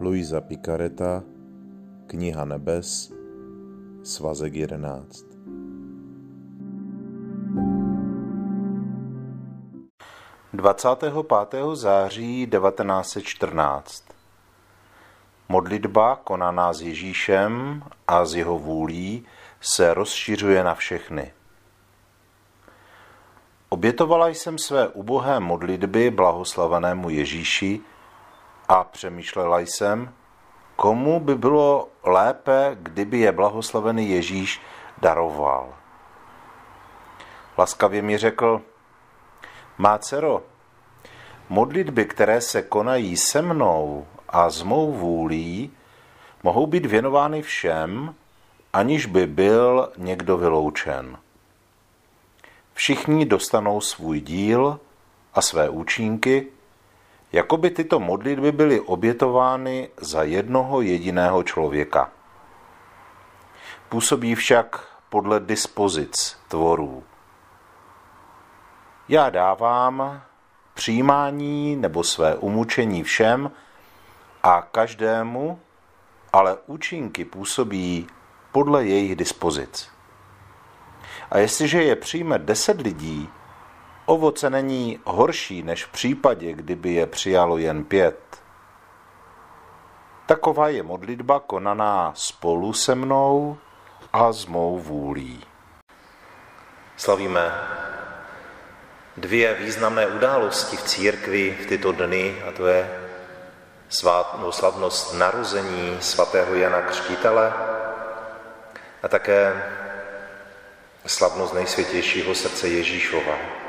Luisa Picareta, Kniha nebes, svazek 11. Dvacátého pátého září 1914 Modlitba konaná s Ježíšem a z jeho vůlí se rozšiřuje na všechny. Obětovala jsem své ubohé modlitby blahoslavenému Ježíši a přemýšlela jsem, komu by bylo lépe, kdyby je blahoslavený Ježíš daroval. Laskavě mi řekl, má dcero, modlitby, které se konají se mnou a s mou vůlí, mohou být věnovány všem, aniž by byl někdo vyloučen. Všichni dostanou svůj díl a své účinky, jako by tyto modlitby byly obětovány za jednoho jediného člověka. Působí však podle dispozic tvorů. Já dávám přijímání nebo své umučení všem a každému, ale účinky působí podle jejich dispozic. A jestliže je přijme deset lidí, ovoce není horší než v případě, kdyby je přijalo jen pět. Taková je modlitba konaná spolu se mnou a s mou vůlí. Slavíme dvě významné události v církvi v tyto dny, a to je no, slavnost narození svatého Jana Křtitele a také slavnost nejsvětějšího srdce Ježíšova.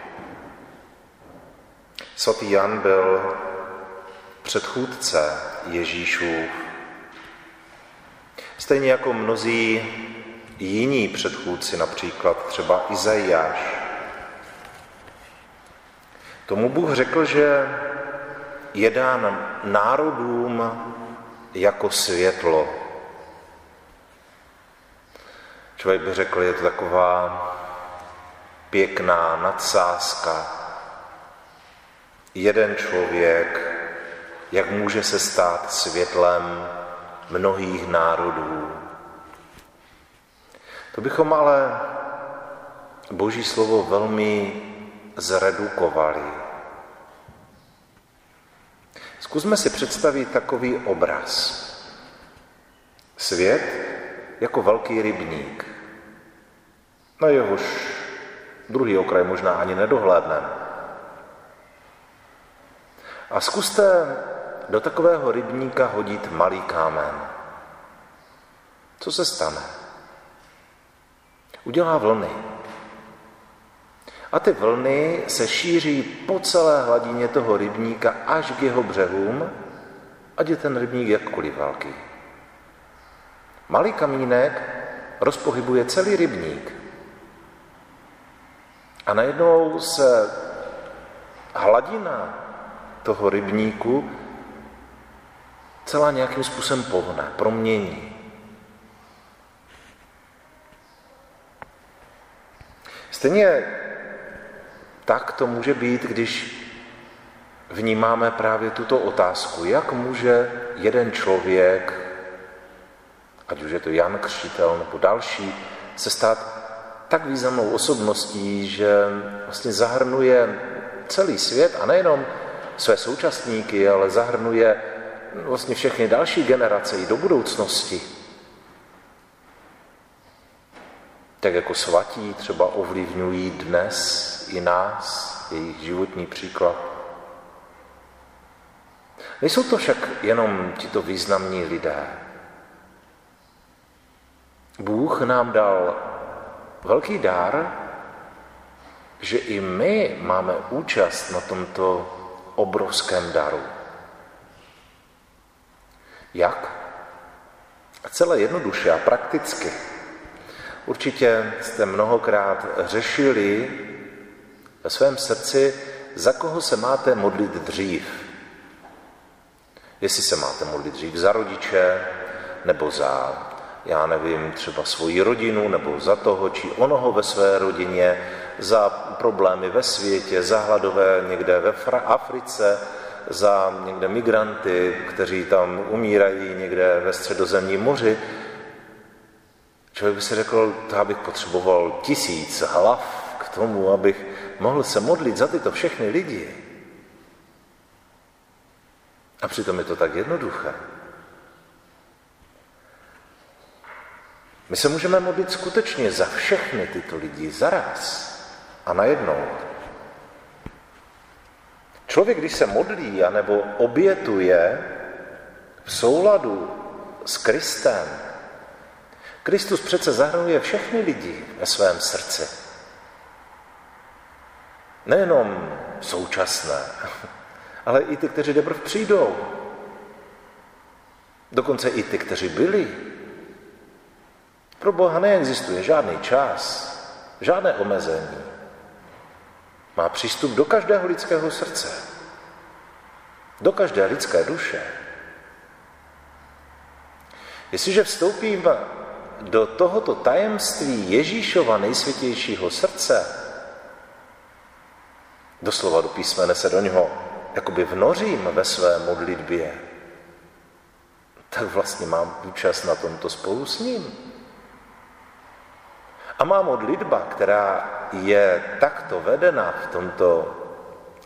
Svatý Jan byl předchůdce Ježíšův. Stejně jako mnozí jiní předchůdci, například třeba Izajáš. Tomu Bůh řekl, že je dán národům jako světlo. Člověk by řekl, je to taková pěkná nadsázka. Jeden člověk, jak může se stát světlem mnohých národů. To bychom ale Boží slovo velmi zredukovali. Zkusme si představit takový obraz. Svět jako velký rybník. Na jehož druhý okraj možná ani nedohlédneme. A zkuste do takového rybníka hodit malý kámen. Co se stane? Udělá vlny. A ty vlny se šíří po celé hladině toho rybníka až k jeho břehům, ať je ten rybník jakkoliv velký. Malý kamínek rozpohybuje celý rybník. A najednou se hladina toho rybníku celá nějakým způsobem pohne, promění. Stejně tak to může být, když vnímáme právě tuto otázku, jak může jeden člověk, ať už je to Jan Křtitel nebo další, se stát tak významnou osobností, že vlastně zahrnuje celý svět a nejenom své současníky, ale zahrnuje vlastně všechny další generace i do budoucnosti. Tak jako svatí třeba ovlivňují dnes i nás, jejich životní příklad. Nejsou to však jenom tito významní lidé. Bůh nám dal velký dár, že i my máme účast na tomto obrovském daru. Jak? Celé jednoduše a prakticky. Určitě jste mnohokrát řešili ve svém srdci, za koho se máte modlit dřív. Jestli se máte modlit dřív za rodiče, nebo za, já nevím, třeba svoji rodinu, nebo za toho či onoho ve své rodině, za problémy ve světě, za hladové někde ve Africe, za někde migranty, kteří tam umírají někde ve středozemním moři. Člověk by si řekl, to abych potřeboval tisíc hlav k tomu, abych mohl se modlit za tyto všechny lidi. A přitom je to tak jednoduché. My se můžeme modlit skutečně za všechny tyto lidi zaraz a najednou. Člověk, když se modlí anebo obětuje v souladu s Kristem, Kristus přece zahrnuje všechny lidi ve svém srdci. Nejenom současné, ale i ty, kteří teprve přijdou. Dokonce i ty, kteří byli. Pro Boha neexistuje žádný čas, žádné omezení. Má přístup do každého lidského srdce, do každé lidské duše. Jestliže vstoupíme do tohoto tajemství Ježíšova nejsvětějšího srdce, doslova do písmene se do něho jakoby vnořím ve své modlitbě, tak vlastně mám účast na tomto spolu s ním. A má modlitba, která je takto vedena v tomto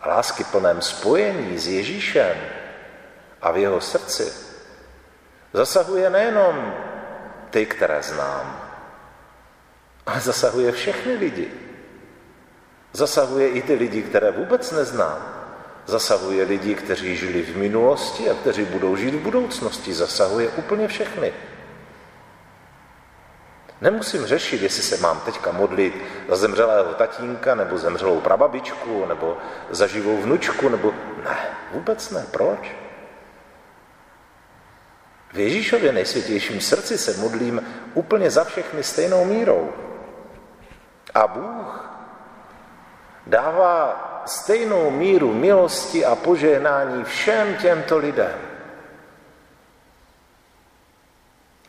láskyplném spojení s Ježíšem a v jeho srdci, zasahuje nejenom ty, které znám, ale zasahuje všechny lidi. Zasahuje i ty lidi, které vůbec neznám. Zasahuje lidi, kteří žili v minulosti a kteří budou žít v budoucnosti. Zasahuje úplně všechny. Nemusím řešit, jestli se mám teďka modlit za zemřelého tatínka, nebo zemřelou prababičku, nebo za živou vnučku, nebo... Ne, vůbec ne. Proč? V Ježíšově nejsvětějším srdci se modlím úplně za všechny stejnou mírou. A Bůh dává stejnou míru milosti a požehnání všem těmto lidem.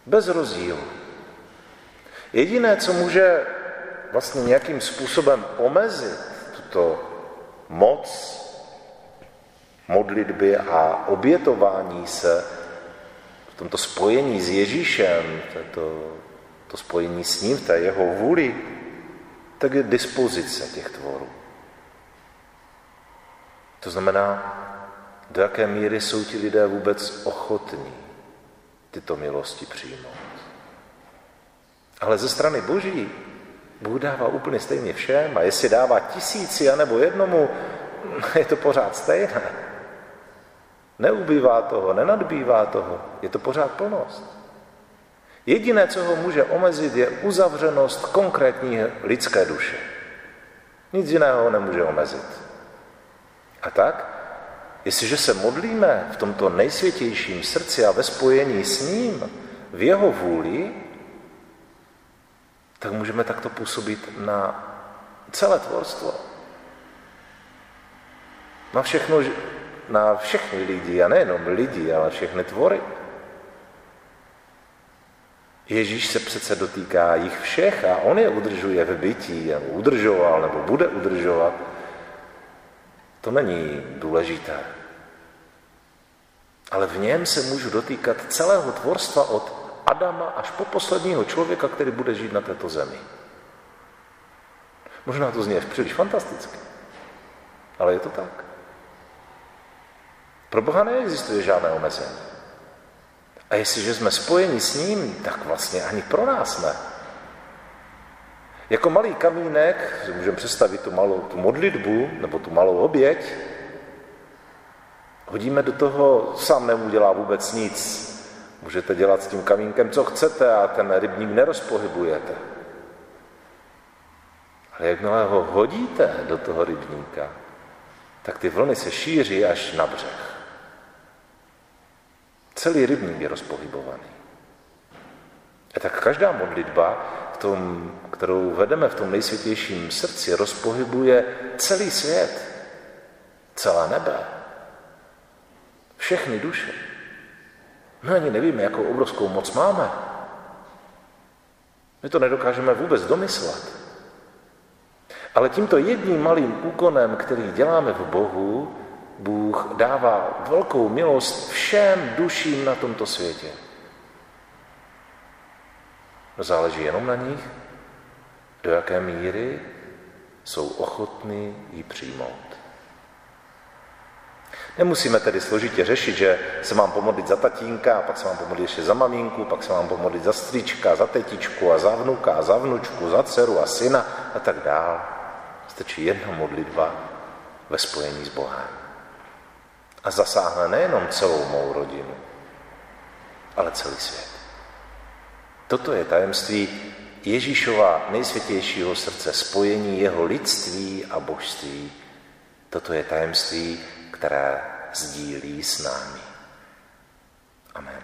Bez rozdílu. Jediné, co může vlastně nějakým způsobem omezit tuto moc modlitby a obětování se v tomto spojení s Ježíšem, to, to spojení s ním, té jeho vůli, tak je dispozice těch tvorů. To znamená, do jaké míry jsou ti lidé vůbec ochotní tyto milosti přijmout. Ale ze strany Boží Bůh dává úplně stejně všem a jestli dává tisíci anebo jednomu, je to pořád stejné. Neubývá toho, nenadbývá toho, je to pořád plnost. Jediné, co ho může omezit, je uzavřenost konkrétní lidské duše. Nic jiného ho nemůže omezit. A tak, jestliže se modlíme v tomto nejsvětějším srdci a ve spojení s ním, v jeho vůli, tak můžeme takto působit na celé tvorstvo. Na všechno, na všechny lidi, a nejenom lidi, ale všechny tvory. Ježíš se přece dotýká jich všech a on je udržuje v bytí, nebo udržoval, nebo bude udržovat. To není důležité. Ale v něm se můžu dotýkat celého tvorstva od Adama až po posledního člověka, který bude žít na této zemi. Možná to zní příliš fantasticky, ale je to tak. Pro Boha neexistuje žádné omezení. A jestliže jsme spojeni s ním, tak vlastně ani pro nás ne. Jako malý kamínek, si můžeme představit tu malou tu modlitbu nebo tu malou oběť, hodíme do toho, sám neudělá vůbec nic. Můžete dělat s tím kamínkem, co chcete a ten rybník nerozpohybujete. Ale jakmile ho hodíte do toho rybníka, tak ty vlny se šíří až na břeh. Celý rybník je rozpohybovaný. A tak každá modlitba, tom, kterou vedeme v tom nejsvětějším srdci, rozpohybuje celý svět, celé nebe, všechny duše. My ani nevíme, jakou obrovskou moc máme. My to nedokážeme vůbec domyslet. Ale tímto jedním malým úkonem, který děláme v Bohu, Bůh dává velkou milost všem duším na tomto světě. Záleží jenom na nich, do jaké míry jsou ochotní ji přijmout. Nemusíme tedy složitě řešit, že se mám pomodlit za tatínka, a pak se mám pomodlit ještě za maminku, pak se mám pomodlit za stříčka, za tetičku a za vnuka, a za vnučku, za dceru a syna a tak dál. Stačí jedna modlitba ve spojení s Bohem. A zasáhne nejenom celou mou rodinu, ale celý svět. Toto je tajemství Ježíšova nejsvětějšího srdce, spojení jeho lidství a božství. Toto je tajemství, které sdílí s námi. Amen.